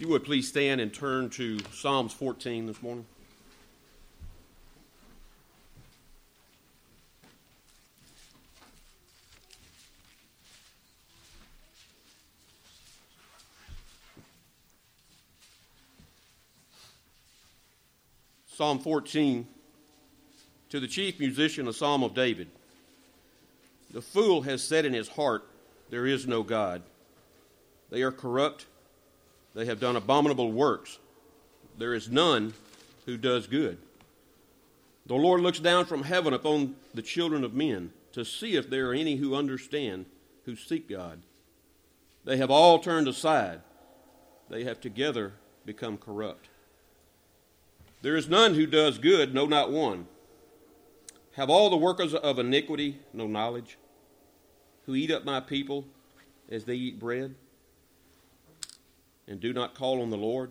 You would please stand and turn to Psalms 14 this morning. Psalm 14 to the chief musician, a psalm of David. The fool has said in his heart, There is no God. They are corrupt. They have done abominable works. There is none who does good. The Lord looks down from heaven upon the children of men to see if there are any who understand, who seek God. They have all turned aside. They have together become corrupt. There is none who does good, no, not one. Have all the workers of iniquity no knowledge? Who eat up my people as they eat bread? And do not call on the Lord?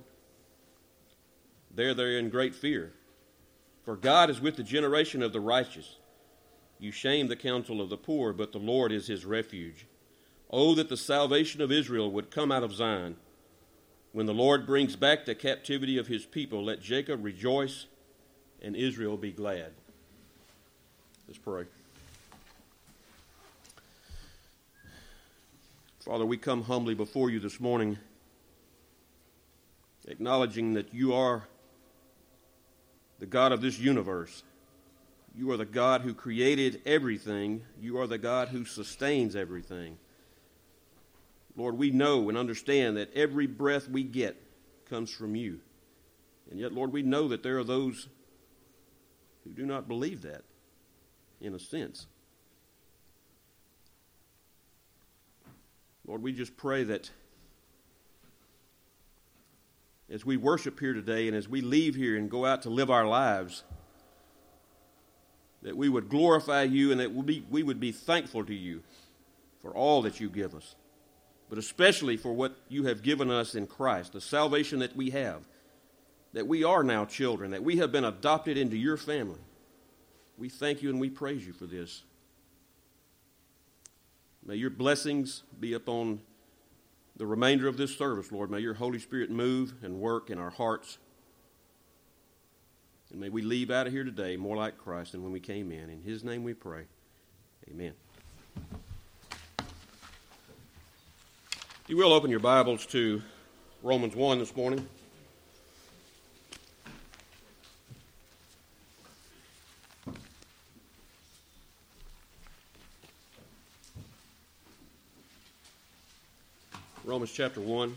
There they are in great fear. For God is with the generation of the righteous. You shame the counsel of the poor, but the Lord is his refuge. Oh, that the salvation of Israel would come out of Zion. When the Lord brings back the captivity of his people, let Jacob rejoice and Israel be glad. Let's pray. Father, we come humbly before you this morning, acknowledging that you are the God of this universe. You are the God who created everything. You are the God who sustains everything. Lord, we know and understand that every breath we get comes from you. And yet, Lord, we know that there are those who do not believe that, in a sense. Lord, we just pray that as we worship here today and as we leave here and go out to live our lives, that we would glorify you and that we, would be thankful to you for all that you give us but especially for what you have given us in Christ, the salvation that we have, that we are now children, that we have been adopted into your family. We thank you and we praise you for this. May your blessings be upon the remainder of this service, Lord. May your Holy Spirit move and work in our hearts. And may we leave out of here today more like Christ than when we came in. In his name we pray. Amen. You will open your Bibles to Romans 1 this morning. Romans chapter 1.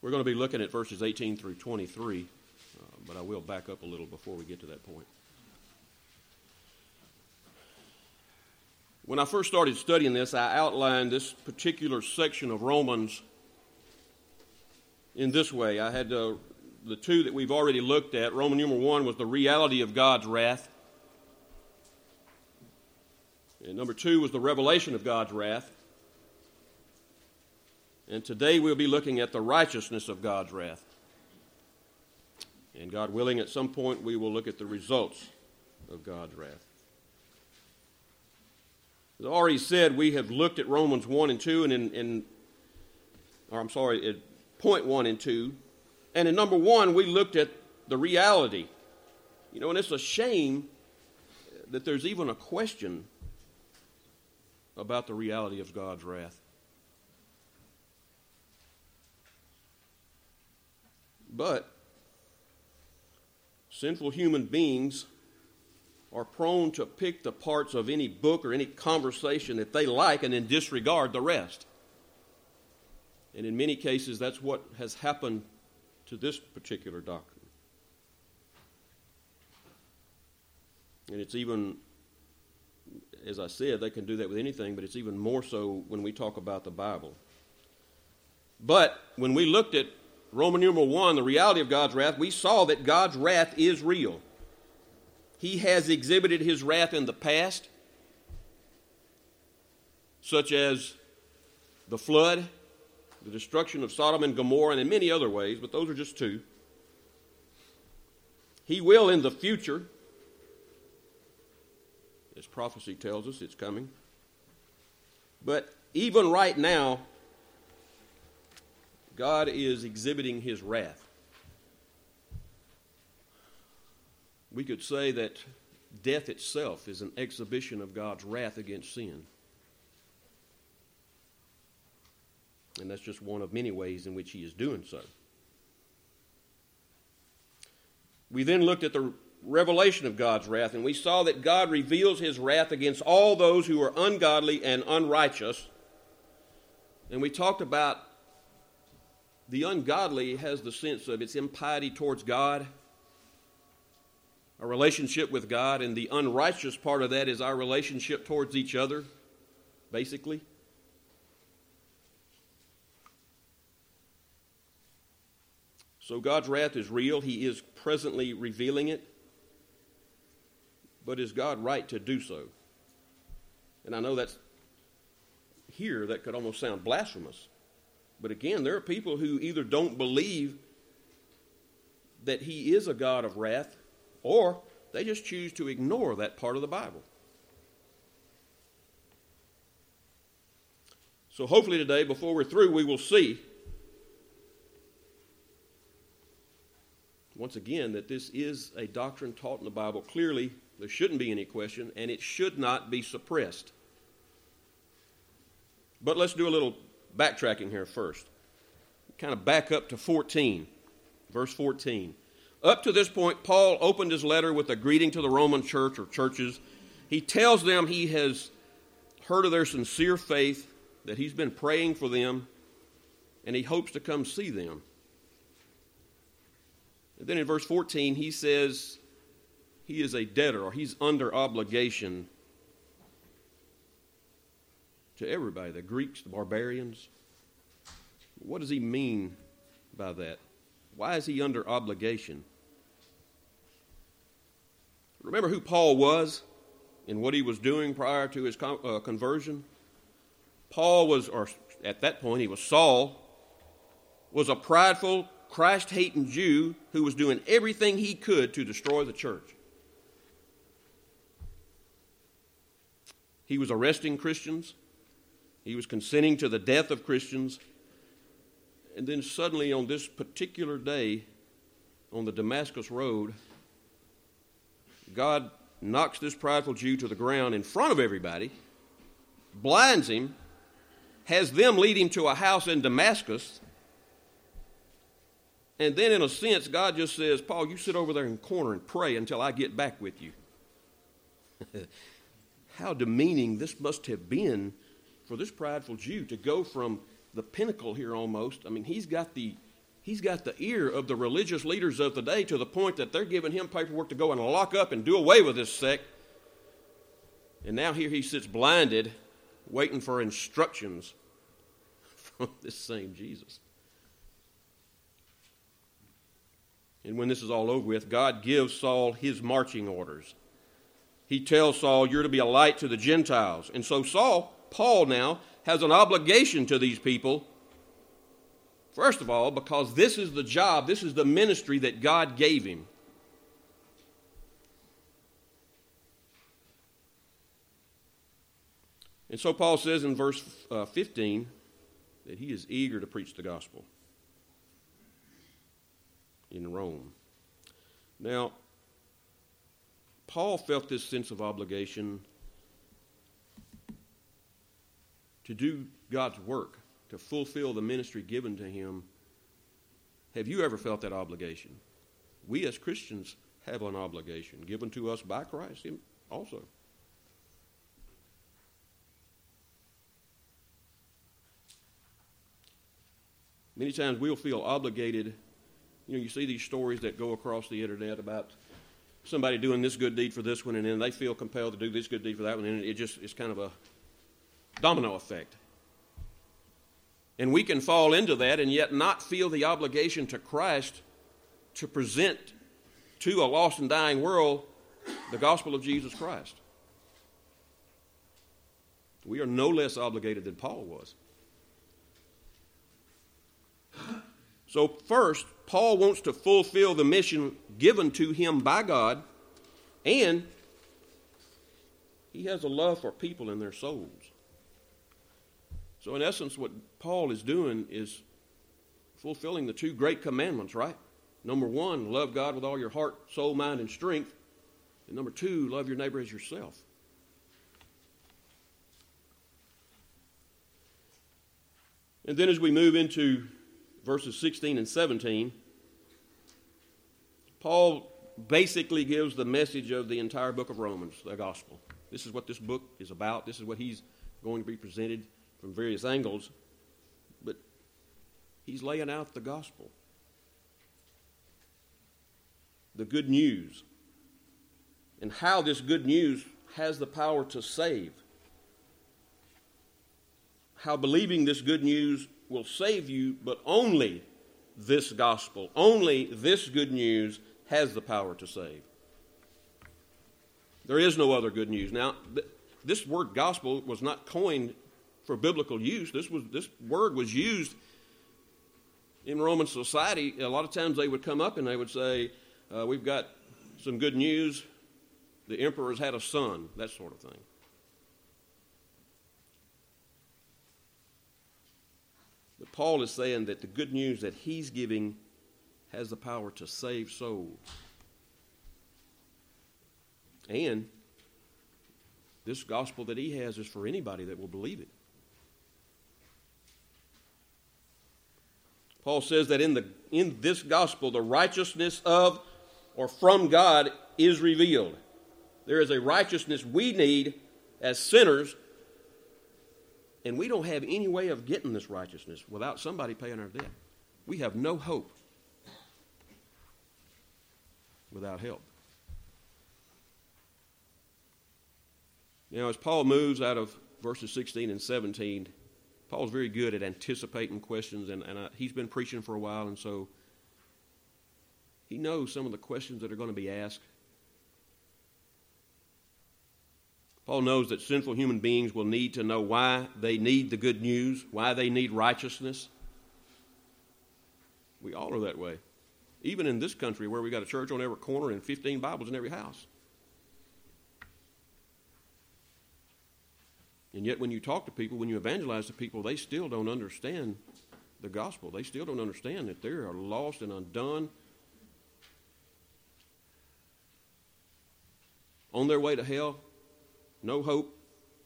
We're going to be looking at verses 18 through 23, uh, but I will back up a little before we get to that point. When I first started studying this, I outlined this particular section of Romans in this way. I had uh, the two that we've already looked at. Roman number one was the reality of God's wrath. And number two was the revelation of God's wrath. And today we'll be looking at the righteousness of God's wrath. And God willing, at some point we will look at the results of God's wrath. As I already said, we have looked at Romans 1 and 2, and in, in or I'm sorry, at point 1 and 2. And in number 1, we looked at the reality. You know, and it's a shame that there's even a question about the reality of God's wrath. But sinful human beings are prone to pick the parts of any book or any conversation that they like and then disregard the rest. And in many cases, that's what has happened to this particular doctrine. And it's even, as I said, they can do that with anything, but it's even more so when we talk about the Bible. But when we looked at Roman numeral 1, the reality of God's wrath, we saw that God's wrath is real. He has exhibited his wrath in the past, such as the flood, the destruction of Sodom and Gomorrah, and in many other ways, but those are just two. He will in the future, as prophecy tells us, it's coming. But even right now, God is exhibiting his wrath. We could say that death itself is an exhibition of God's wrath against sin. And that's just one of many ways in which he is doing so. We then looked at the revelation of God's wrath, and we saw that God reveals his wrath against all those who are ungodly and unrighteous. And we talked about the ungodly has the sense of its impiety towards God, a relationship with God, and the unrighteous part of that is our relationship towards each other, basically. So God's wrath is real. He is presently revealing it. But is God right to do so? And I know that's here that could almost sound blasphemous. But again, there are people who either don't believe that He is a God of wrath, or they just choose to ignore that part of the Bible. So hopefully today, before we're through, we will see once again, that this is a doctrine taught in the Bible. Clearly, there shouldn't be any question, and it should not be suppressed. But let's do a little backtracking here first. Kind of back up to 14, verse 14. Up to this point, Paul opened his letter with a greeting to the Roman church or churches. He tells them he has heard of their sincere faith, that he's been praying for them, and he hopes to come see them. And then in verse 14, he says he is a debtor or he's under obligation to everybody the Greeks, the barbarians. What does he mean by that? Why is he under obligation? Remember who Paul was and what he was doing prior to his uh, conversion? Paul was, or at that point, he was Saul, was a prideful, Christ hating Jew who was doing everything he could to destroy the church. He was arresting Christians, he was consenting to the death of Christians. And then suddenly, on this particular day, on the Damascus Road, God knocks this prideful Jew to the ground in front of everybody, blinds him, has them lead him to a house in Damascus, and then, in a sense, God just says, Paul, you sit over there in the corner and pray until I get back with you. How demeaning this must have been for this prideful Jew to go from the pinnacle here almost. I mean, he's got the he's got the ear of the religious leaders of the day to the point that they're giving him paperwork to go and lock up and do away with this sect. And now here he sits blinded, waiting for instructions from this same Jesus. And when this is all over with, God gives Saul his marching orders. He tells Saul, You're to be a light to the Gentiles. And so Saul, Paul now, has an obligation to these people. First of all, because this is the job, this is the ministry that God gave him. And so Paul says in verse uh, 15 that he is eager to preach the gospel in Rome. Now, Paul felt this sense of obligation to do God's work, to fulfill the ministry given to him. Have you ever felt that obligation? We as Christians have an obligation given to us by Christ also. Many times we'll feel obligated you know, you see these stories that go across the internet about somebody doing this good deed for this one, and then they feel compelled to do this good deed for that one, and it just is kind of a domino effect. And we can fall into that and yet not feel the obligation to Christ to present to a lost and dying world the gospel of Jesus Christ. We are no less obligated than Paul was. So, first, Paul wants to fulfill the mission given to him by God, and he has a love for people and their souls. So, in essence, what Paul is doing is fulfilling the two great commandments, right? Number one, love God with all your heart, soul, mind, and strength. And number two, love your neighbor as yourself. And then as we move into verses 16 and 17, Paul basically gives the message of the entire book of Romans, the gospel. This is what this book is about. This is what he's going to be presented from various angles. But he's laying out the gospel, the good news, and how this good news has the power to save how believing this good news will save you, but only this gospel, only this good news has the power to save. There is no other good news. Now, th- this word gospel was not coined for biblical use. This, was, this word was used in Roman society. A lot of times they would come up and they would say, uh, We've got some good news. The emperor's had a son, that sort of thing. Paul is saying that the good news that he's giving has the power to save souls. And this gospel that he has is for anybody that will believe it. Paul says that in, the, in this gospel, the righteousness of or from God is revealed. There is a righteousness we need as sinners and we don't have any way of getting this righteousness without somebody paying our debt. We have no hope without help. Now, as Paul moves out of verses 16 and 17, Paul's very good at anticipating questions, and, and I, he's been preaching for a while, and so he knows some of the questions that are going to be asked Paul knows that sinful human beings will need to know why they need the good news, why they need righteousness. We all are that way. Even in this country where we got a church on every corner and 15 Bibles in every house. And yet, when you talk to people, when you evangelize to people, they still don't understand the gospel. They still don't understand that they are lost and undone, on their way to hell, no hope.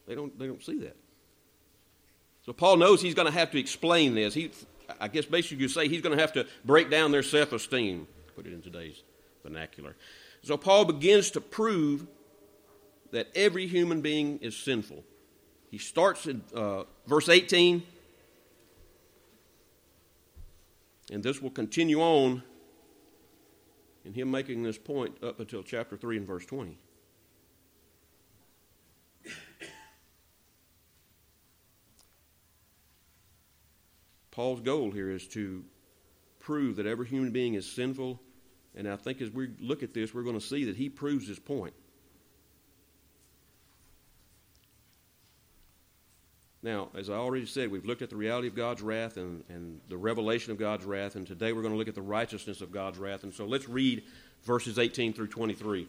They don't, they don't see that. So Paul knows he's going to have to explain this. He, I guess basically you say he's going to have to break down their self esteem, put it in today's vernacular. So Paul begins to prove that every human being is sinful. He starts in uh, verse 18, and this will continue on in him making this point up until chapter 3 and verse 20. Paul's goal here is to prove that every human being is sinful. And I think as we look at this, we're going to see that he proves his point. Now, as I already said, we've looked at the reality of God's wrath and, and the revelation of God's wrath, and today we're going to look at the righteousness of God's wrath. And so let's read verses 18 through 23.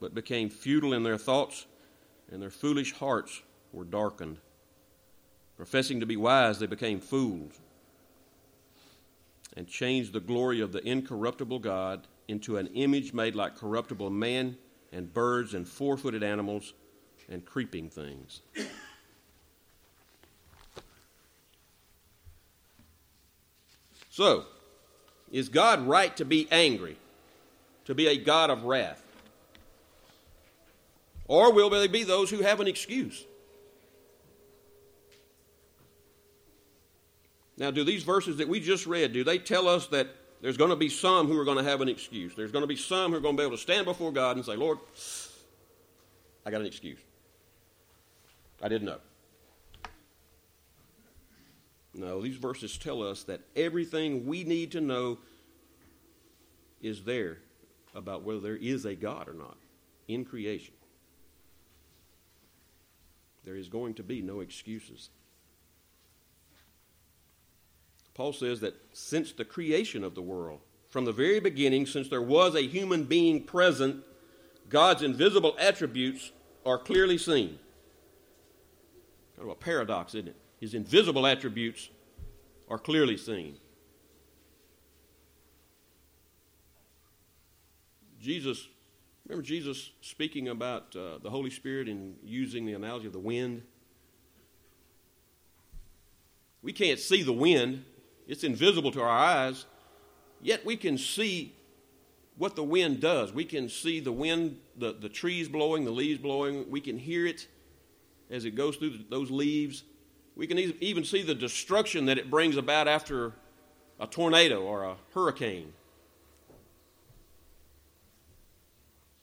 but became futile in their thoughts, and their foolish hearts were darkened. Professing to be wise, they became fools and changed the glory of the incorruptible God into an image made like corruptible man and birds and four footed animals and creeping things. So, is God right to be angry, to be a God of wrath? Or will there be those who have an excuse? Now, do these verses that we just read, do they tell us that there's going to be some who are going to have an excuse? There's going to be some who are going to be able to stand before God and say, Lord, I got an excuse. I didn't know. No, these verses tell us that everything we need to know is there about whether there is a God or not in creation. There is going to be no excuses. Paul says that since the creation of the world, from the very beginning, since there was a human being present, God's invisible attributes are clearly seen. Kind of a paradox, isn't it? His invisible attributes are clearly seen. Jesus, remember Jesus speaking about uh, the Holy Spirit and using the analogy of the wind? We can't see the wind, it's invisible to our eyes, yet we can see what the wind does. We can see the wind, the, the trees blowing, the leaves blowing. We can hear it as it goes through those leaves. We can even see the destruction that it brings about after a tornado or a hurricane.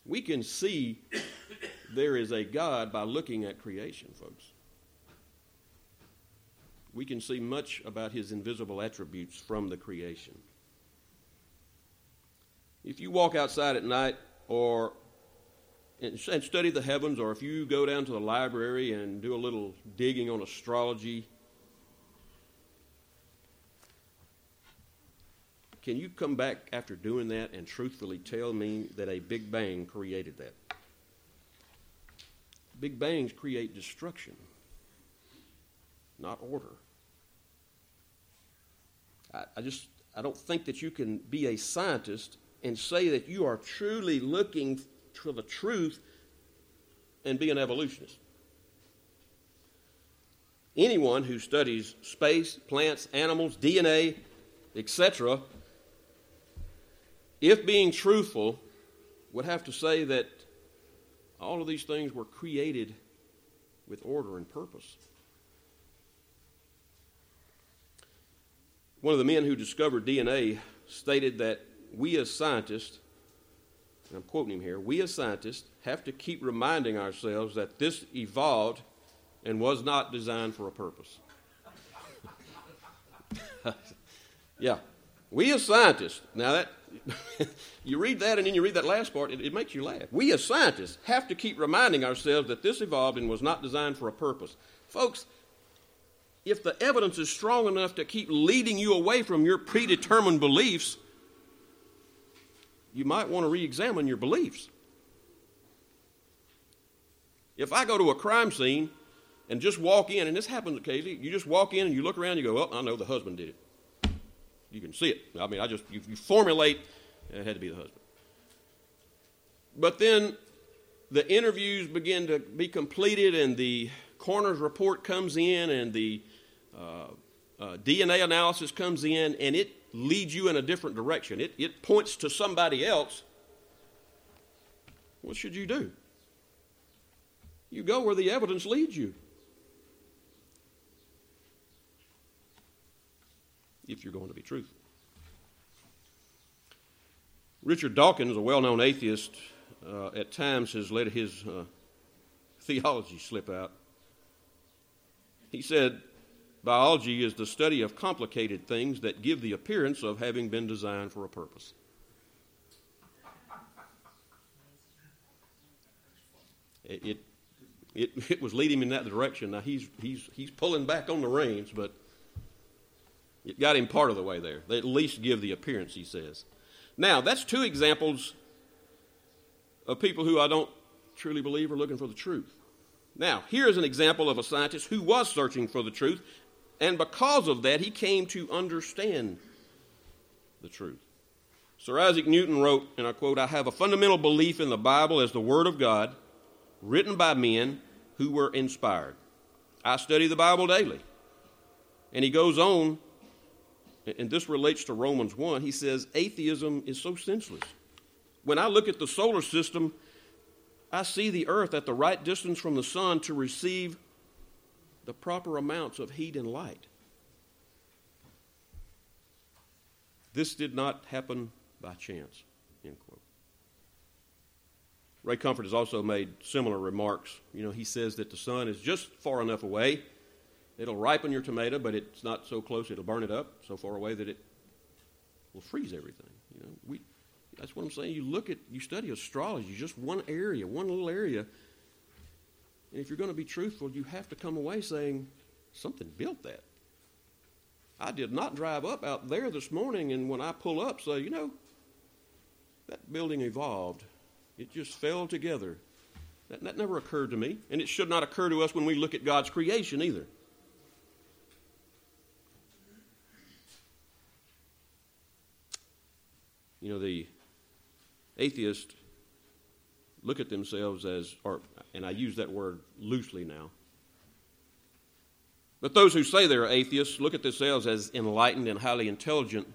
We can see there is a God by looking at creation, folks we can see much about his invisible attributes from the creation. If you walk outside at night or and study the heavens, or if you go down to the library and do a little digging on astrology, can you come back after doing that and truthfully tell me that a Big Bang created that? Big Bangs create destruction, not order. I, I just I don't think that you can be a scientist and say that you are truly looking for the truth and be an evolutionist. Anyone who studies space, plants, animals, DNA, etc., if being truthful, would have to say that all of these things were created with order and purpose. One of the men who discovered DNA stated that we as scientists, and I'm quoting him here, we as scientists have to keep reminding ourselves that this evolved and was not designed for a purpose. yeah, we as scientists, now that you read that and then you read that last part, it, it, makes you laugh. We as scientists have to keep reminding ourselves that this evolved and was not designed for a purpose. Folks, if the evidence is strong enough to keep leading you away from your predetermined beliefs, you might want to re examine your beliefs. If I go to a crime scene and just walk in, and this happens occasionally, you just walk in and you look around and you go, well, I know the husband did it. You can see it. I mean, I just, you, you formulate, it had to be the husband. But then the interviews begin to be completed and the coroner's report comes in and the uh, uh, DNA analysis comes in and it leads you in a different direction. It, it points to somebody else. What should you do? You go where the evidence leads you. If you're going to be truthful. Richard Dawkins, a well known atheist, uh, at times has let his uh, theology slip out. He said, Biology is the study of complicated things that give the appearance of having been designed for a purpose. It, it, it, was leading in that direction. Now he's, he's, he's pulling back on the reins, but it got him part of the way there. They at least give the appearance, he says. Now, that's two examples of people who I don't truly believe are looking for the truth. Now, here's an example of a scientist who was searching for the truth and because of that, he came to understand the truth. Sir Isaac Newton wrote, and I quote, I have a fundamental belief in the Bible as the Word of God, written by men who were inspired. I study the Bible daily. And he goes on, and this relates to Romans 1. He says, Atheism is so senseless. When I look at the solar system, I see the earth at the right distance from the sun to receive the proper amounts of heat and light. This did not happen by chance. End quote. Ray Comfort has also made similar remarks. You know, he says that the sun is just far enough away. It'll ripen your tomato, but it's not so close it'll burn it up so far away that it will freeze everything. You know, we, that's what I'm saying. You look at, you study astrology, just one area, one little area. And if you're going to be truthful, you have to come away saying, something built that. I did not drive up out there this morning, and when I pull up, say, you know, that building evolved. It just fell together. That, that never occurred to me, and it should not occur to us when we look at God's creation either. You know, the atheists look at themselves as, or, and I use that word loosely now, but those who say they're atheists look at themselves as enlightened and highly intelligent.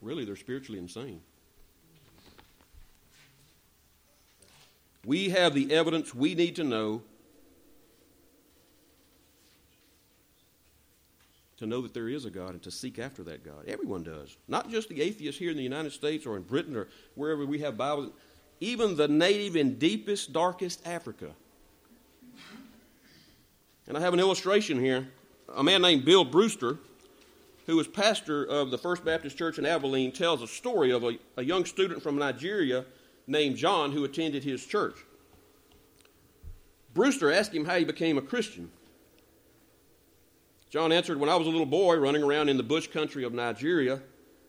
Really, they're spiritually insane. We have the evidence we need to know to know that there is a God and to seek after that God. Everyone does. Not just the atheists here in the United States or in Britain or wherever we have Bibles. Even the native in deepest, darkest Africa. And I have an illustration here. A man named Bill Brewster, who was pastor of the First Baptist Church in Abilene, tells a story of a, a young student from Nigeria named John who attended his church. Brewster asked him how he became a Christian. John answered, When I was a little boy running around in the bush country of Nigeria,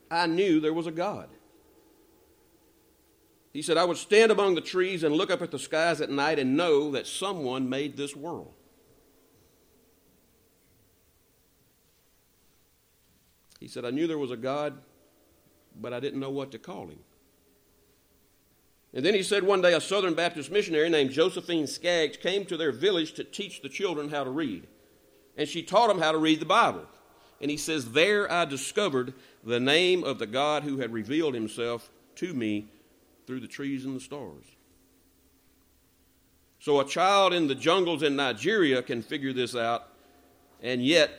I knew there was a God. He said, I would stand among the trees and look up at the skies at night and know that someone made this world. He said, I knew there was a God, but I didn't know what to call him. And then he said one day a Southern Baptist missionary named Josephine Skaggs came to their village to teach the children how to read. And she taught him how to read the Bible. And he says, There I discovered the name of the God who had revealed himself to me through the trees and the stars. So a child in the jungles in Nigeria can figure this out, and yet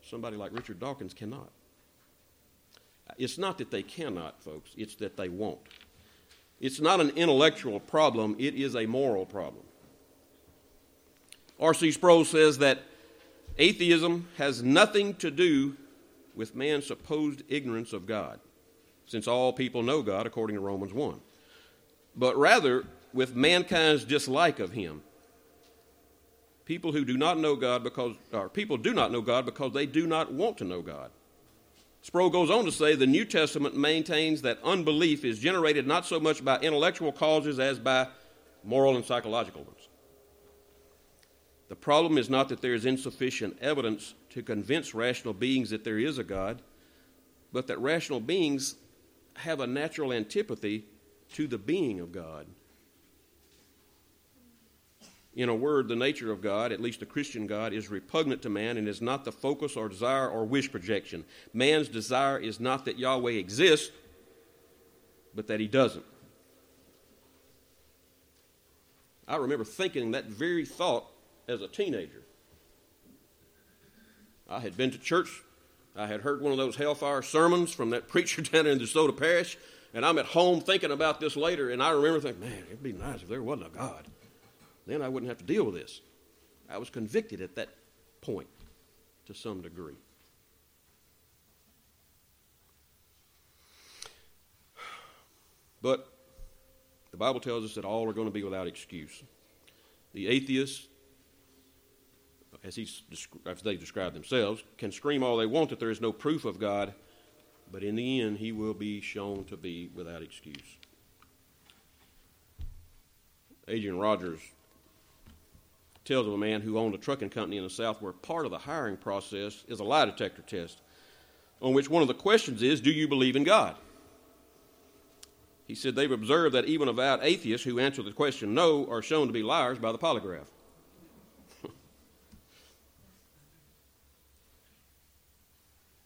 somebody like Richard Dawkins cannot. It's not that they cannot, folks, it's that they won't. It's not an intellectual problem, it is a moral problem. R.C. Sproul says that atheism has nothing to do with man's supposed ignorance of God, since all people know God, according to Romans 1, but rather with mankind's dislike of Him. People who do not know God because, or people do not know God because they do not want to know God. Sproul goes on to say the New Testament maintains that unbelief is generated not so much by intellectual causes as by moral and psychological ones. The problem is not that there is insufficient evidence to convince rational beings that there is a God, but that rational beings have a natural antipathy to the being of God in a word, the nature of God, at least the Christian God, is repugnant to man and is not the focus or desire or wish projection. Man's desire is not that Yahweh exists, but that he doesn't. I remember thinking that very thought as a teenager. I had been to church. I had heard one of those hellfire sermons from that preacher down in DeSoto Parish, and I'm at home thinking about this later, and I remember thinking, man, it'd be nice if there wasn't a God. Then I wouldn't have to deal with this. I was convicted at that point to some degree. But the Bible tells us that all are going to be without excuse. The atheists, as, as they describe themselves, can scream all they want that there is no proof of God, but in the end, he will be shown to be without excuse. Adrian Rogers tells of a man who owned a trucking company in the South where part of the hiring process is a lie detector test, on which one of the questions is, Do you believe in God? He said they've observed that even avowed atheists who answer the question no are shown to be liars by the polygraph.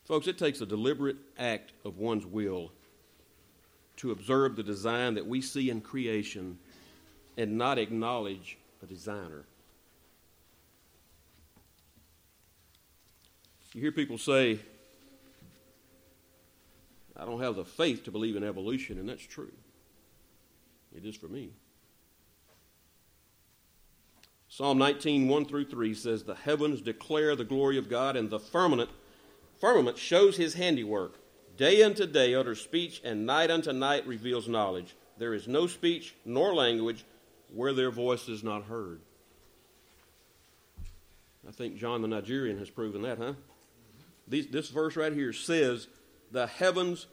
Folks, it takes a deliberate act of one's will to observe the design that we see in creation and not acknowledge a designer. You hear people say, I don't have the faith to believe in evolution, and that's true. It is for me. Psalm 19, 1 through 3 says, The heavens declare the glory of God, and the firmament, firmament shows his handiwork. Day unto day utters speech, and night unto night reveals knowledge. There is no speech nor language where their voice is not heard. I think John the Nigerian has proven that, huh? These, this verse right here says, The heavens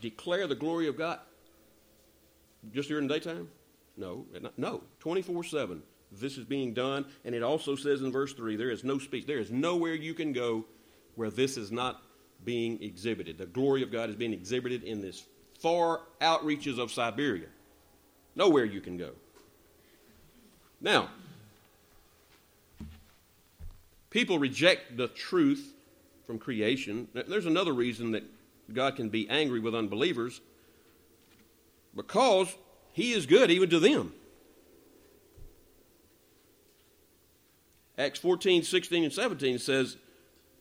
declare the glory of God. Just during the daytime? No, no, 24 7. This is being done. And it also says in verse 3 there is no speech. There is nowhere you can go where this is not being exhibited. The glory of God is being exhibited in this far outreaches of Siberia. Nowhere you can go. Now, people reject the truth from creation. There's another reason that God can be angry with unbelievers because he is good even to them. Acts 14, 16, and 17 says,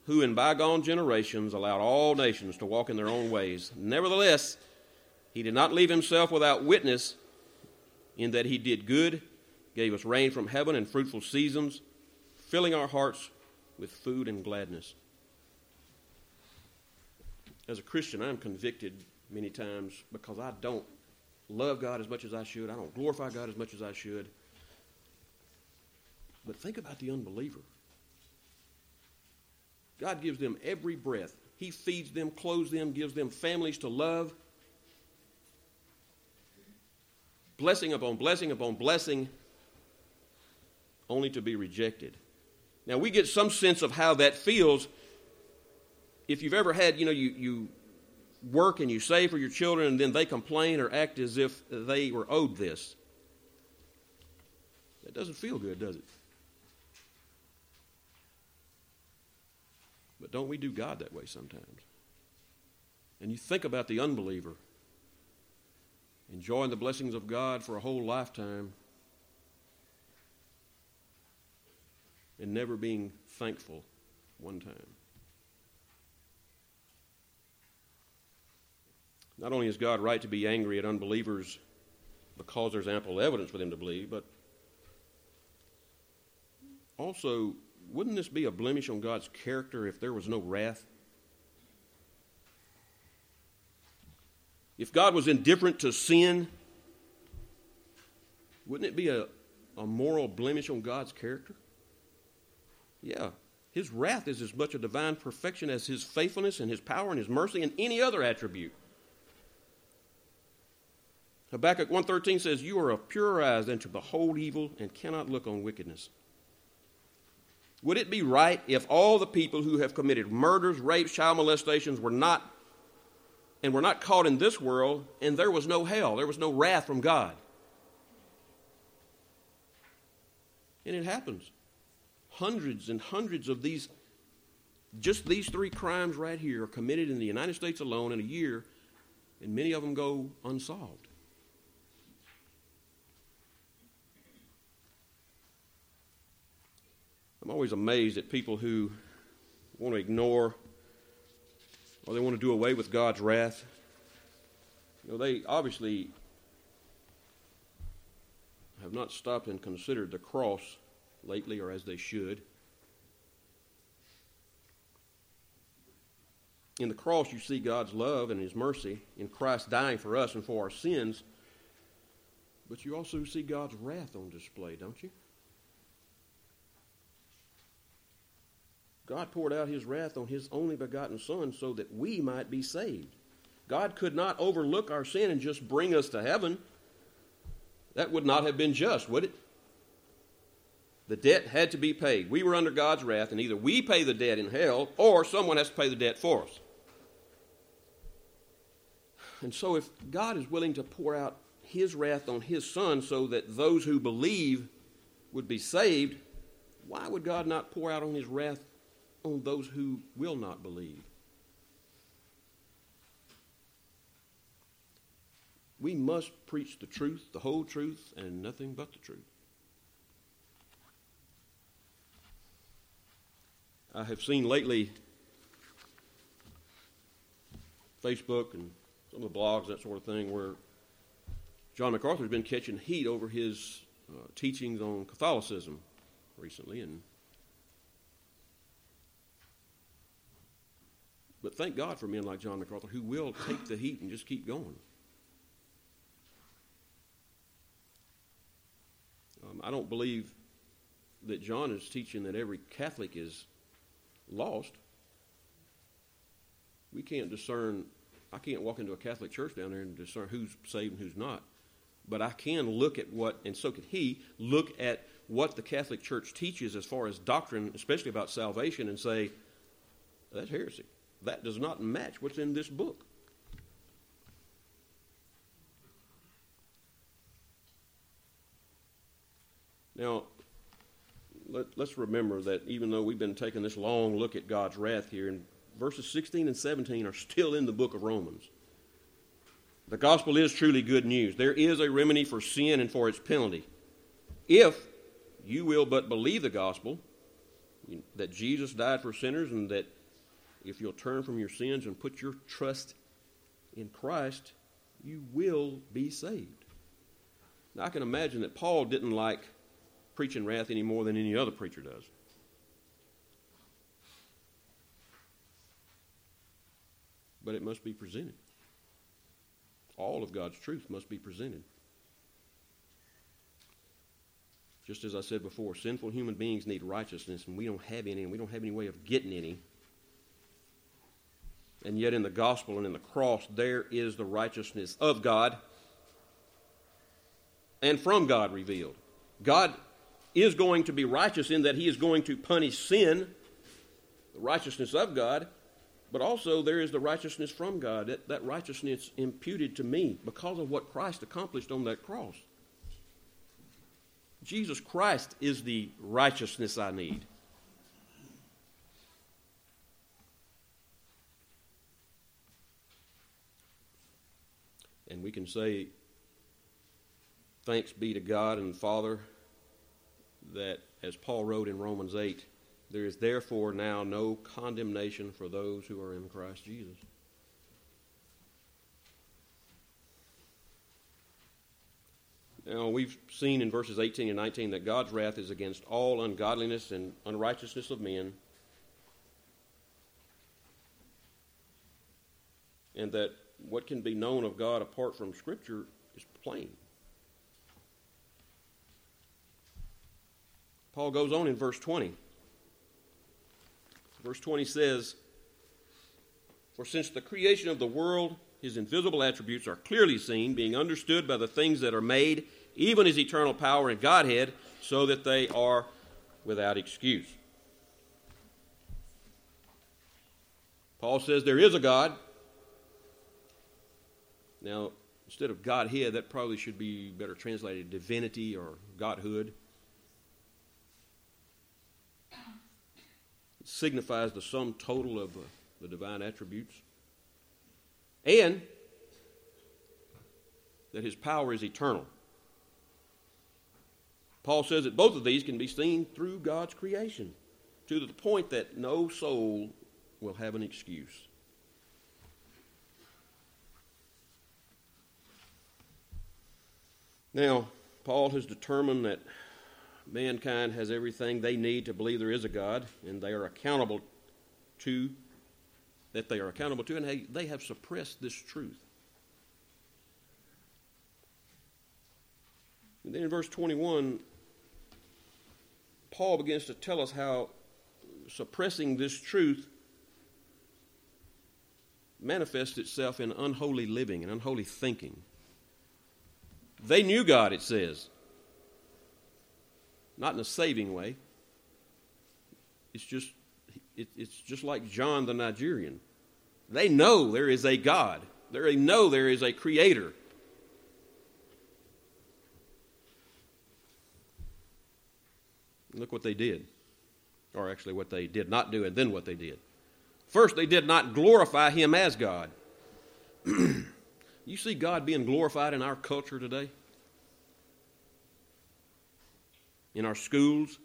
Who in bygone generations allowed all nations to walk in their own ways. Nevertheless, he did not leave himself without witness in that he did good, gave us rain from heaven and fruitful seasons, filling our hearts with food and gladness. As a Christian, I'm convicted many times because I don't love God as much as I should. I don't glorify God as much as I should. But think about the unbeliever. God gives them every breath. He feeds them, clothes them, gives them families to love. Blessing upon blessing upon blessing, only to be rejected. Now, we get some sense of how that feels if you've ever had, you know, you, you work and you save for your children and then they complain or act as if they were owed this. That doesn't feel good, does it? But don't we do God that way sometimes? And you think about the unbeliever enjoying the blessings of God for a whole lifetime and never being thankful one time. Not only is God right to be angry at unbelievers because there's ample evidence for them to believe, but also wouldn't this be a blemish on God's character if there was no wrath? If God was indifferent to sin, wouldn't it be a, a moral blemish on God's character? Yeah. His wrath is as much a divine perfection as his faithfulness and his power and his mercy and any other attribute. Habakkuk 1.13 says, You are of eyes than to behold evil and cannot look on wickedness. Would it be right if all the people who have committed murders, rapes, child molestations were not and were not caught in this world and there was no hell, there was no wrath from God? And it happens. Hundreds and hundreds of these just these three crimes right here are committed in the United States alone in a year, and many of them go unsolved. I'm always amazed at people who want to ignore or they want to do away with God's wrath. You know, they obviously have not stopped and considered the cross lately, or as they should. In the cross, you see God's love and His mercy in Christ dying for us and for our sins. But you also see God's wrath on display, don't you? God poured out his wrath on his only begotten Son so that we might be saved. God could not overlook our sin and just bring us to heaven. That would not have been just, would it? The debt had to be paid. We were under God's wrath, and either we pay the debt in hell or someone has to pay the debt for us. And so, if God is willing to pour out his wrath on his Son so that those who believe would be saved, why would God not pour out on his wrath on those who will not believe. We must preach the truth, the whole truth, and nothing but the truth. I have seen lately Facebook and some of the blogs, that sort of thing, where John MacArthur's been catching heat over his uh, teachings on Catholicism recently, and thank God for men like John MacArthur who will take the heat and just keep going. Um, I don't believe that John is teaching that every Catholic is lost. We can't discern, I can't walk into a Catholic church down there and discern who's saved and who's not. But I can look at what, and so can he, look at what the Catholic Church teaches as far as doctrine, especially about salvation, and say, that's heresy. That does not match what's in this book. Now, let, us remember that even though we've been taking this long look at God's wrath here, and verses 16 and 17 are still in the book of Romans. The gospel is truly good news. There is a remedy for sin and for its penalty. If you will but believe the gospel, that Jesus died for sinners, and that if you'll turn from your sins and put your trust in Christ, you will be saved. Now, I can imagine that Paul didn't like preaching wrath any more than any other preacher does. But it must be presented. All of God's truth must be presented. Just as I said before, sinful human beings need righteousness, and we don't have any, and we don't have any way of getting any. And yet, in the gospel and in the cross, there is the righteousness of God and from God revealed. God is going to be righteous in that he is going to punish sin, the righteousness of God, but also there is the righteousness from God. That, that righteousness imputed to me because of what Christ accomplished on that cross. Jesus Christ is the righteousness I need. And we can say, Thanks be to God and Father that, as Paul wrote in Romans 8, there is therefore now no condemnation for those who are in Christ Jesus. Now, we've seen in verses 18 and 19 that God's wrath is against all ungodliness and unrighteousness of men, and that what can be known of God apart from Scripture is plain. Paul goes on in verse 20. Verse 20 says, For since the creation of the world, his invisible attributes are clearly seen, being understood by the things that are made, even his eternal power and Godhead, so that they are without excuse. Paul says there is a God. Now, instead of Godhead, that probably should be better translated divinity or Godhood. It signifies the sum total of uh, the divine attributes, and that his power is eternal. Paul says that both of these can be seen through God's creation to the point that no soul will have an excuse. Now, Paul has determined that mankind has everything they need to believe there is a God, and they are accountable to, that they are accountable to, and they, have suppressed this truth. And then in verse 21, Paul begins to tell us how suppressing this truth manifests itself in unholy living and unholy thinking. They knew God, it says not in a saving way. It's just, it, it's just like John the Nigerian. They know there is a God. They know there is a creator. Look what they did. Or actually, what they did not do, and then what they did. First, they did not glorify him as God. you see God being glorified in our culture today? in our schools.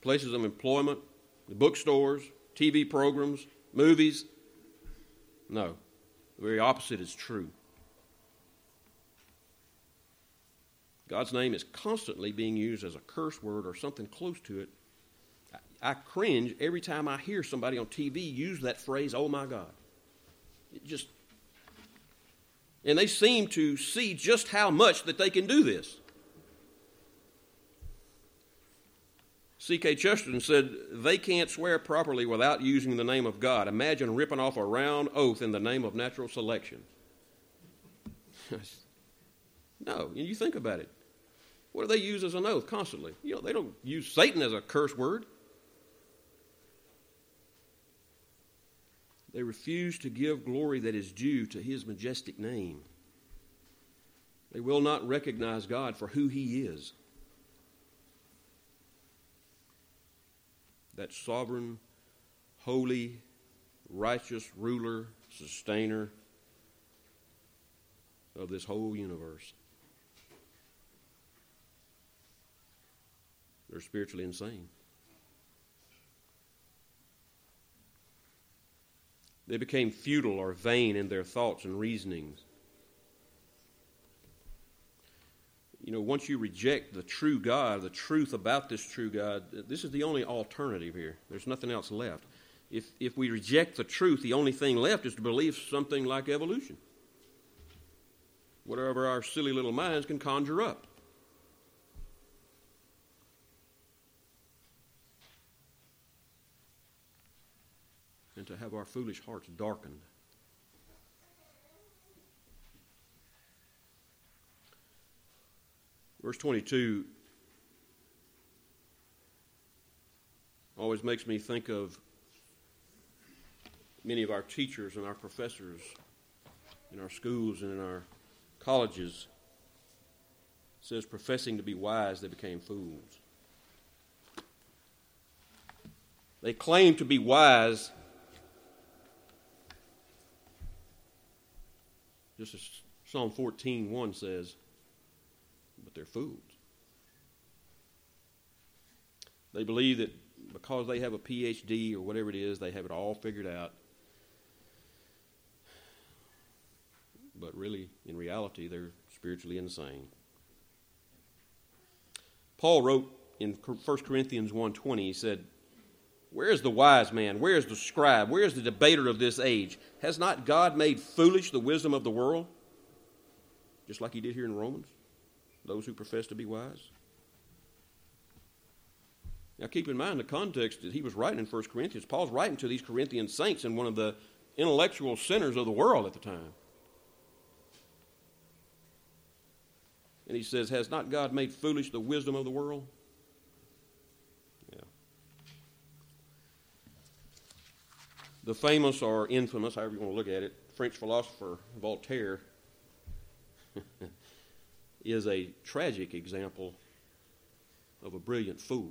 places of employment, the bookstores, TV programs, movies. No, the very opposite is true. God's name is constantly being used as a curse word or something close to it. I cringe every time I hear somebody on TV use that phrase, oh my God. It just and they seem to see just how much that they can do this. G.K. Chesterton said, They can't swear properly without using the name of God. Imagine ripping off a round oath in the name of natural selection. no, you think about it. What do they use as an oath constantly? You know, they don't use Satan as a curse word. They refuse to give glory that is due to his majestic name. They will not recognize God for who he is. That sovereign, holy, righteous ruler, sustainer of this whole universe. They're spiritually insane. They became futile or vain in their thoughts and reasonings. You know, once you reject the true God, the truth about this true God, this is the only alternative here. There's nothing else left. If, if we reject the truth, the only thing left is to believe something like evolution. Whatever our silly little minds can conjure up. To have our foolish hearts darkened. Verse 22 always makes me think of many of our teachers and our professors in our schools and in our colleges. It says, professing to be wise, they became fools. They claim to be wise, Just as Psalm 14 1 says, but they're fools. They believe that because they have a PhD or whatever it is, they have it all figured out. But really, in reality, they're spiritually insane. Paul wrote in 1 Corinthians 1:20 he said where is the wise man? Where is the scribe? Where is the debater of this age? Has not God made foolish the wisdom of the world? Just like he did here in Romans, those who profess to be wise. Now, keep in mind the context that he was writing in 1 Corinthians. Paul's writing to these Corinthian saints in one of the intellectual centers of the world at the time. And he says, Has not God made foolish the wisdom of the world? The famous or infamous, however you want to look at it, French philosopher Voltaire is a tragic example of a brilliant fool.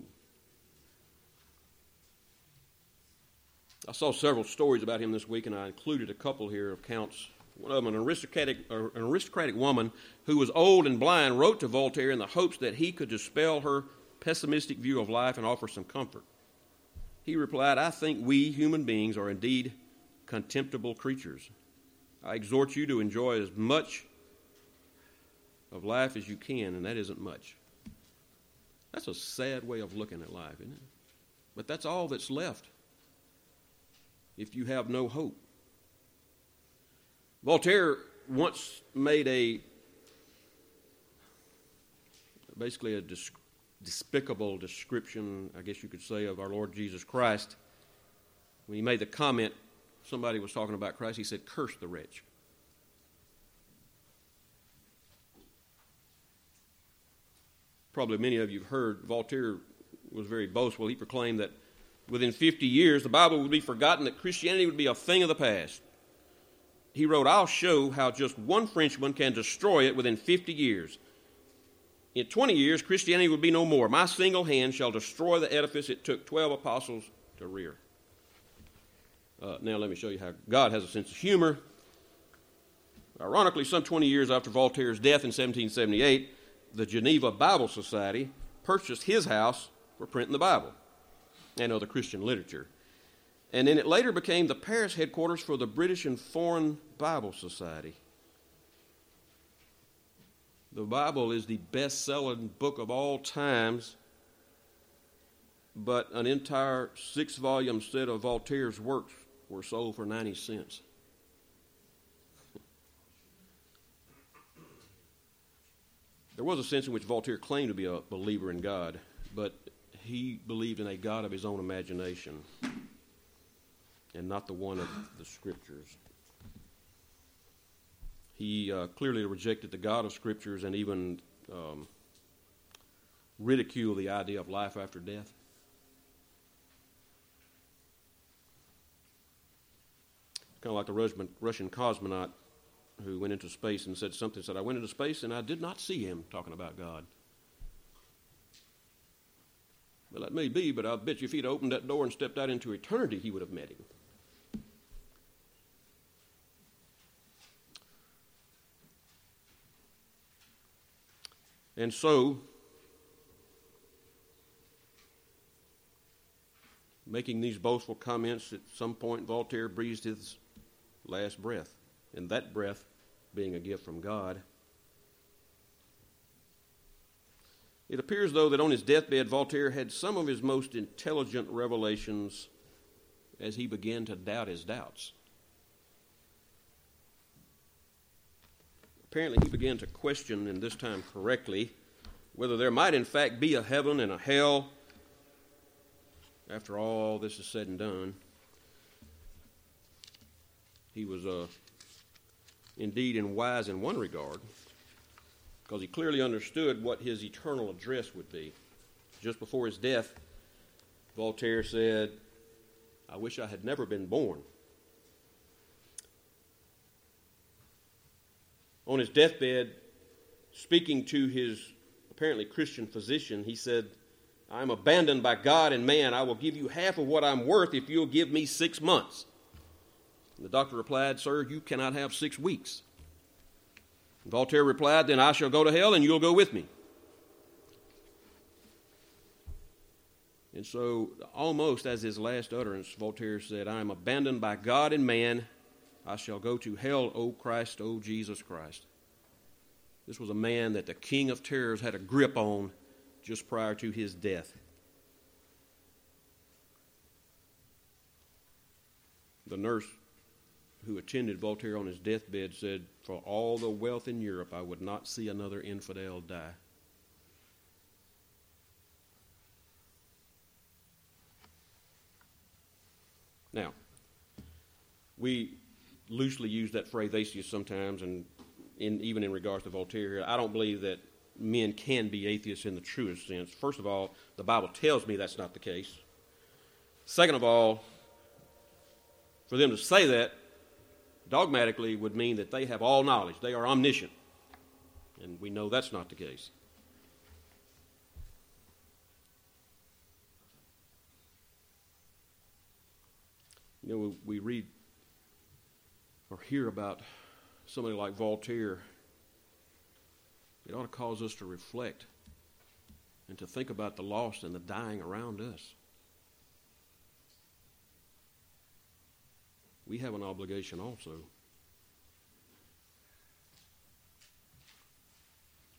I saw several stories about him this week, and I included a couple here of counts. One of them, an aristocratic, an aristocratic woman who was old and blind, wrote to Voltaire in the hopes that he could dispel her pessimistic view of life and offer some comfort. He replied, I think we human beings are indeed contemptible creatures. I exhort you to enjoy as much of life as you can, and that isn't much. That's a sad way of looking at life, isn't it? But that's all that's left if you have no hope. Voltaire once made a basically a despicable description, I guess you could say, of our Lord Jesus Christ. When he made the comment, somebody was talking about Christ, he said, Curse the rich. Probably many of you have heard Voltaire was very boastful. He proclaimed that within 50 years the Bible would be forgotten, that Christianity would be a thing of the past. He wrote, I'll show how just one Frenchman can destroy it within 50 years. In 20 years, Christianity will be no more. My single hand shall destroy the edifice it took 12 apostles to rear. Uh, now, let me show you how God has a sense of humor. Ironically, some 20 years after Voltaire's death in 1778, the Geneva Bible Society purchased his house for printing the Bible. and other Christian literature. And then it later became the Paris headquarters for the British and Foreign Bible Society. The Bible is the best selling book of all times, but an entire six volume set of Voltaire's works were sold for 90 cents. There was a sense in which Voltaire claimed to be a believer in God, but he believed in a God of his own imagination and not the one of the Scriptures. He uh, clearly rejected the God of Scriptures and even um, ridiculed the idea of life after death. Kind of like the Russian, Russian cosmonaut who went into space and said something, said, I went into space and I did not see him talking about God. Well, that may be, but I bet you if he'd opened that door and stepped out into eternity, he would have met him. And so, making these boastful comments, at some point Voltaire breathed his last breath. And that breath being a gift from God. It appears, though, that on his deathbed, Voltaire had some of his most intelligent revelations as he began to doubt his doubts. Apparently, he began to question, and this time correctly, whether there might in fact be a heaven and a hell after all this is said and done. He was uh, indeed and wise in one regard, because he clearly understood what his eternal address would be. Just before his death, Voltaire said, I wish I had never been born. On his deathbed, speaking to his apparently Christian physician, he said, I'm abandoned by God and man. I will give you half of what I'm worth if you'll give me six months. And the doctor replied, Sir, you cannot have six weeks. And Voltaire replied, Then I shall go to hell and you'll go with me. And so, almost as his last utterance, Voltaire said, I am abandoned by God and man. I shall go to hell, O Christ, O Jesus Christ. This was a man that the king of terrors had a grip on just prior to his death. The nurse who attended Voltaire on his deathbed said, For all the wealth in Europe, I would not see another infidel die. Now, we loosely use that phrase atheist sometimes, and in, even in regards to Voltaire. I don't believe that men can be atheists in the truest sense. First of all, the Bible tells me that's not the case. Second of all, for them to say that dogmatically would mean that they have all knowledge, they are omniscient. And we know that's not the case. You know, we read or hear about somebody like Voltaire. It ought to cause us to reflect and to think about the lost and the dying around us. we have an obligation also.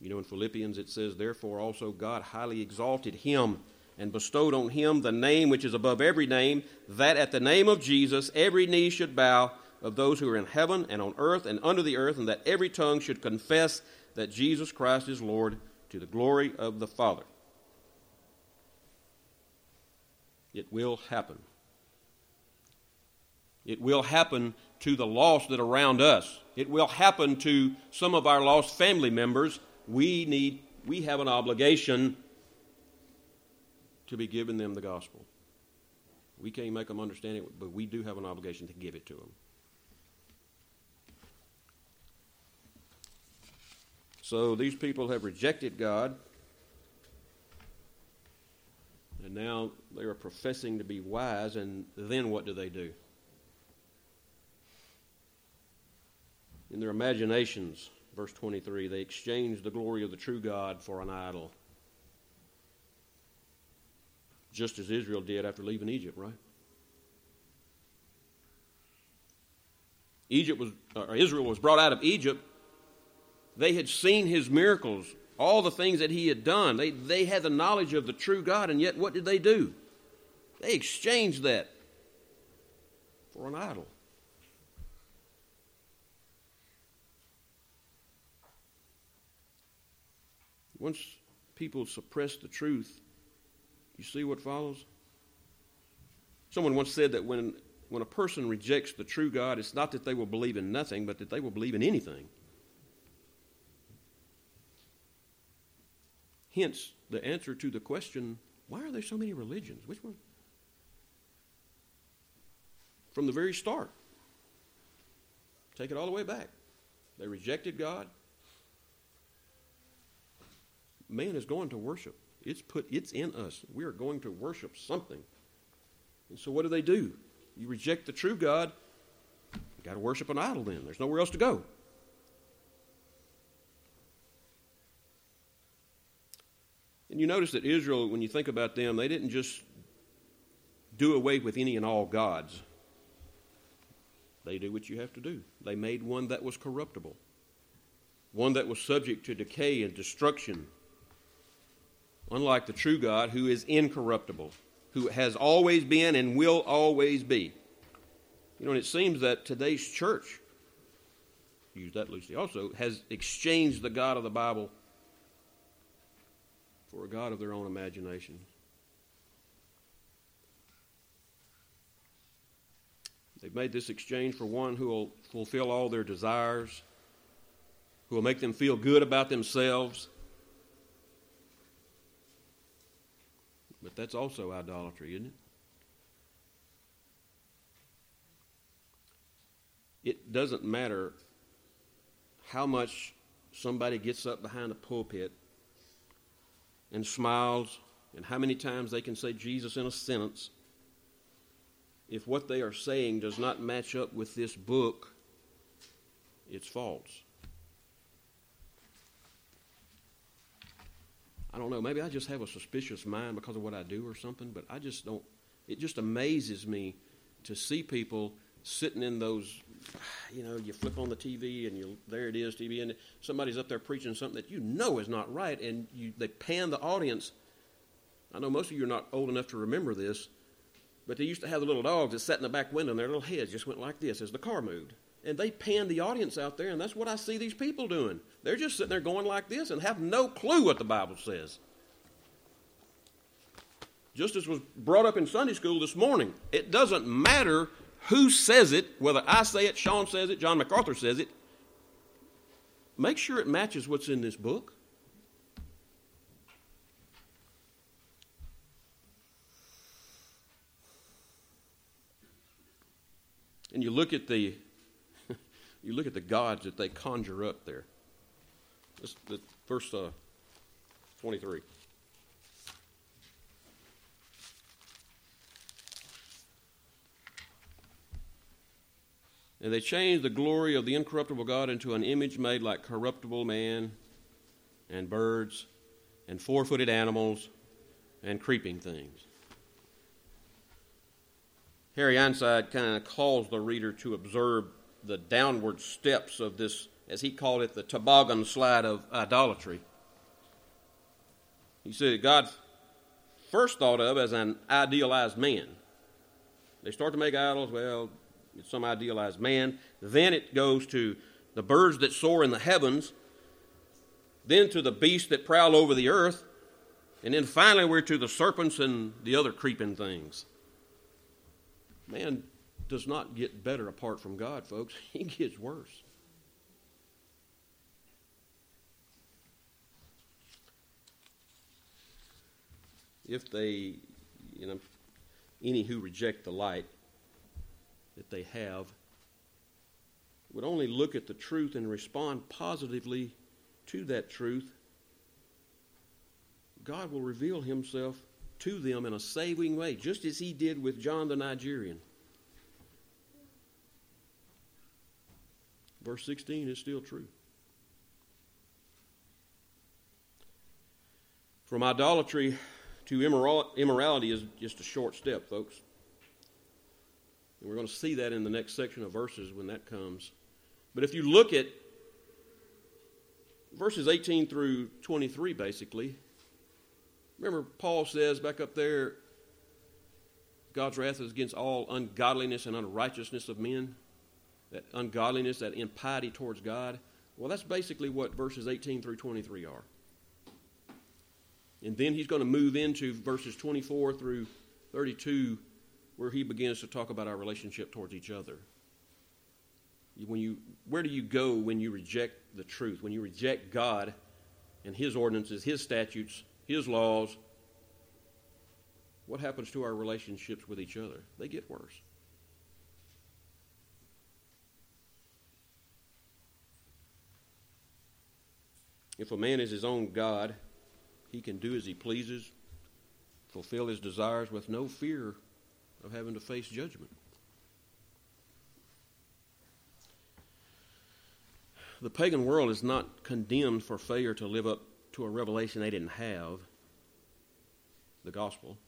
You know, in Philippians it says, Therefore also God highly exalted him and bestowed on him the name which is above every name, that at the name of Jesus every knee should bow of those who are in heaven and on earth and under the earth, and that every tongue should confess that Jesus Christ is Lord to the glory of the Father. It will happen. It will happen to the lost that are around us. It will happen to some of our lost family members. We need we have an obligation to be giving them the gospel. We can't make them understand it, but we do have an obligation to give it to them. So these people have rejected God, and now they are professing to be wise, and then what do they do? in their imaginations, verse 23, they exchange the glory of the true God for an idol. just as Israel did after leaving Egypt, right? Egypt was, or Israel was brought out of Egypt. They had seen his miracles, all the things that he had done. They, they had the knowledge of the true God, and yet what did they do? They exchanged that for an idol. Once people suppress the truth, you see what follows? Someone once said that when, when a person rejects the true God, it's not that they will believe in nothing, but that they will believe in anything. Hence, the answer to the question why are there so many religions? Which one? From the very start. Take it all the way back. They rejected God. Man is going to worship. It's put it's in us. We are going to worship something. And so what do they do? You reject the true God, you got to worship an idol then. There's nowhere else to go. You notice that Israel, when you think about them, they didn't just do away with any and all gods. They do what you have to do. They made one that was corruptible, one that was subject to decay and destruction unlike the true God who is incorruptible, who has always been and will always be. You know, and it seems that today's church, use that loosely also, has exchanged the God of the Bible for a God of their own imagination. They've made this exchange for one who will fulfill all their desires, who will make them feel good about themselves But that's also idolatry, isn't it? It doesn't matter how much somebody gets up behind a pulpit and smiles and how many times they can say Jesus in a sentence. If what they are saying does not match up with this book, it's false. I don't know, maybe I just have a suspicious mind because of what I do or something, but I just don't, it just amazes me to see people sitting in those, you know, you flip on the TV and you there it is, TV, and somebody's up there preaching something that you know is not right, and you, they pan the audience. I know most of you are not old enough to remember this, but they used to have the little dogs that sat in the back window and their little heads just went like this as the car moved. And they pan the audience out there, and that's what I see these people doing. They're just sitting there going like this and have no clue what the Bible says. Just as was brought up in Sunday school this morning, it doesn't matter who says it, whether I say it, Sean says it, John MacArthur says it. Make sure it matches what's in this book. And you look at the you look at the gods that they conjure up there. This, the, verse uh, 23. And they changed the glory of the incorruptible God into an image made like corruptible man and birds and four footed animals and creeping things. Harry Ironside kind of calls the reader to observe the downward steps of this, as he called it, the toboggan slide of idolatry. He said God first thought of as an idealized man. They start to make idols, well, some idealized man. Then it goes to the birds that soar in the heavens, then to the beasts that prowl over the earth, and then finally we're to the serpents and the other creeping things. Man does not get better apart from God, folks. He gets worse. If they, you know, any who reject the light that they have would only look at the truth and respond positively to that truth, God will reveal himself to them in a saving way, just as he did with John the Nigerian. Verse 16 is still true. From idolatry to immorality is just a short step, folks. And we're going to see that in the next section of verses when that comes. But if you look at verses 18 through 23, basically, remember Paul says back up there, God's wrath is against all ungodliness and unrighteousness of men. That ungodliness, that impiety towards God. Well, that's basically what verses 18 through 23 are. And then he's going to move into verses 24 through 32, where he begins to talk about our relationship towards each other. When you, where do you go when you reject the truth? When you reject God and His ordinances, His statutes, His laws, what happens to our relationships with each other? They get worse. If a man is his own God, he can do as he pleases, fulfill his desires with no fear of having to face judgment. The pagan world is not condemned for failure to live up to a revelation they didn't have the gospel.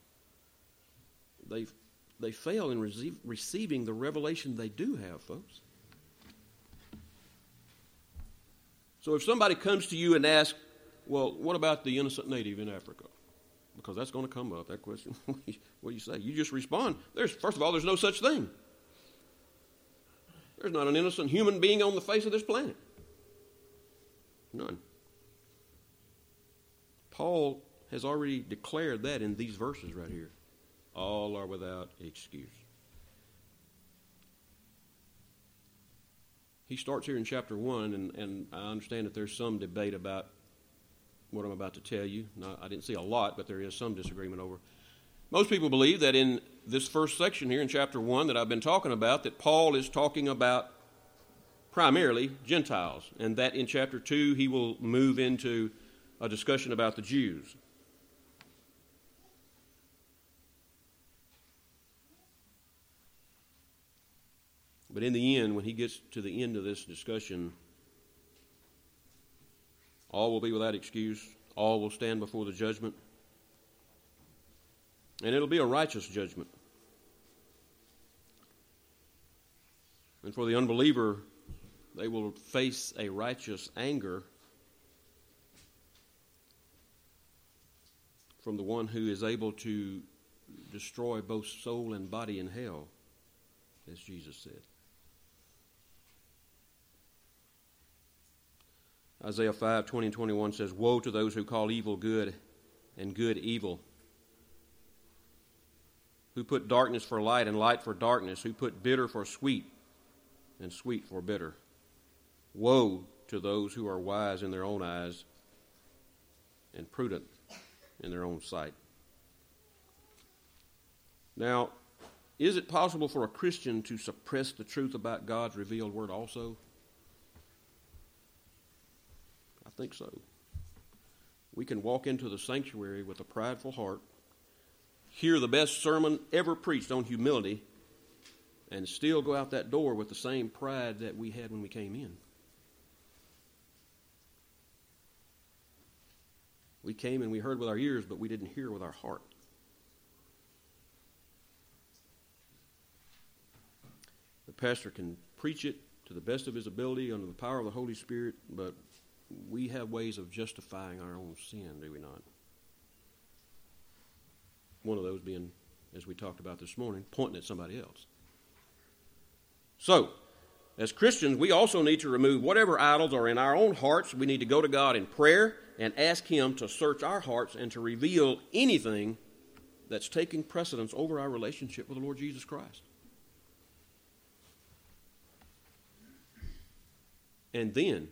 They, they fail in receive, receiving the revelation they do have, folks. So if somebody comes to you and asks, well, what about the innocent native in Africa? Because that's going to come up, that question. what do you say? You just respond. There's, first of all, there's no such thing. There's not an innocent human being on the face of this planet. None. Paul has already declared that in these verses right here. All are without excuse. He starts here in chapter 1, and, and I understand that there's some debate about what I'm about to tell you. I didn't see a lot, but there is some disagreement over. Most people believe that in this first section here in chapter 1 that I've been talking about, that Paul is talking about primarily Gentiles, and that in chapter 2 he will move into a discussion about the Jews. But in the end, when he gets to the end of this discussion, all will be without excuse. All will stand before the judgment. And it'll be a righteous judgment. And for the unbeliever, they will face a righteous anger from the one who is able to destroy both soul and body in hell, as Jesus said. Isaiah 5 20 and 21 says, Woe to those who call evil good and good evil, who put darkness for light and light for darkness, who put bitter for sweet and sweet for bitter. Woe to those who are wise in their own eyes and prudent in their own sight. Now, is it possible for a Christian to suppress the truth about God's revealed word also? Think so. We can walk into the sanctuary with a prideful heart, hear the best sermon ever preached on humility, and still go out that door with the same pride that we had when we came in. We came and we heard with our ears, but we didn't hear with our heart. The pastor can preach it to the best of his ability under the power of the Holy Spirit, but we have ways of justifying our own sin, do we not? One of those being, as we talked about this morning, pointing at somebody else. So, as Christians, we also need to remove whatever idols are in our own hearts. We need to go to God in prayer and ask Him to search our hearts and to reveal anything that's taking precedence over our relationship with the Lord Jesus Christ. And then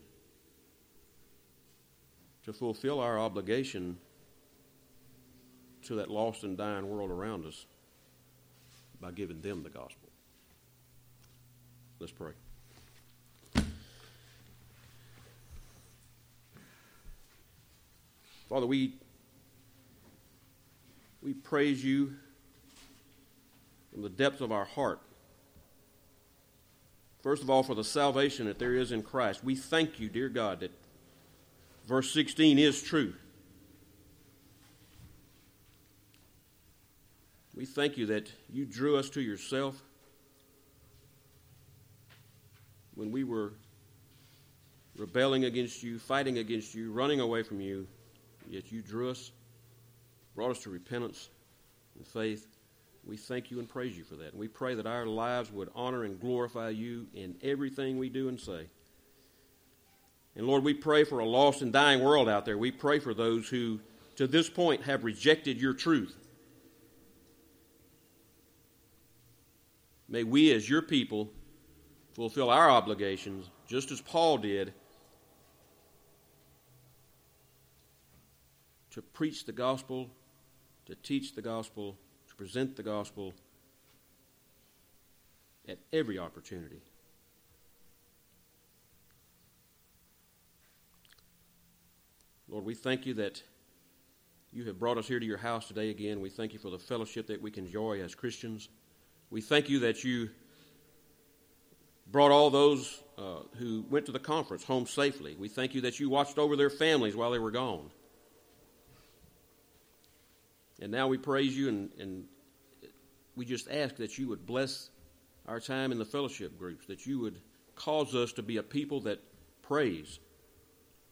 to fulfill our obligation to that lost and dying world around us by giving them the gospel. Let's pray. Father, we, we praise you from the depths of our heart. First of all, for the salvation that there is in Christ. We thank you, dear God, that Verse 16 is true. We thank you that you drew us to yourself when we were rebelling against you, fighting against you, running away from you, yet you drew us, brought us to repentance and faith. We thank you and praise you for that. And we pray that our lives would honor and glorify you in everything we do and say. And Lord, we pray for a lost and dying world out there. We pray for those who, to this point, have rejected your truth. May we, as your people, fulfill our obligations just as Paul did to preach the gospel, to teach the gospel, to present the gospel at every opportunity. Lord, we thank you that you have brought us here to your house today again. We thank you for the fellowship that we can enjoy as Christians. We thank you that you brought all those uh, who went to the conference home safely. We thank you that you watched over their families while they were gone. And now we praise you and, and we just ask that you would bless our time in the fellowship groups, that you would cause us to be a people that praise,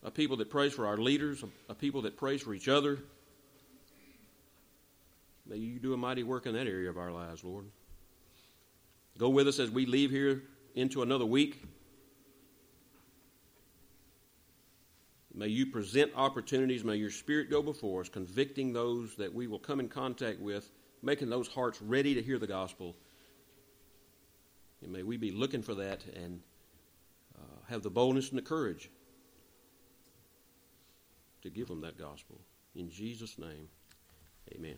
a people that prays for our leaders, a, people that prays for each other. May you do a mighty work in that area of our lives, Lord. Go with us as we leave here into another week. May you present opportunities. May your Spirit go before us, convicting those that we will come in contact with, making those hearts ready to hear the gospel. And may we be looking for that and uh, have the boldness and the courage to give them that gospel. In Jesus' name, amen.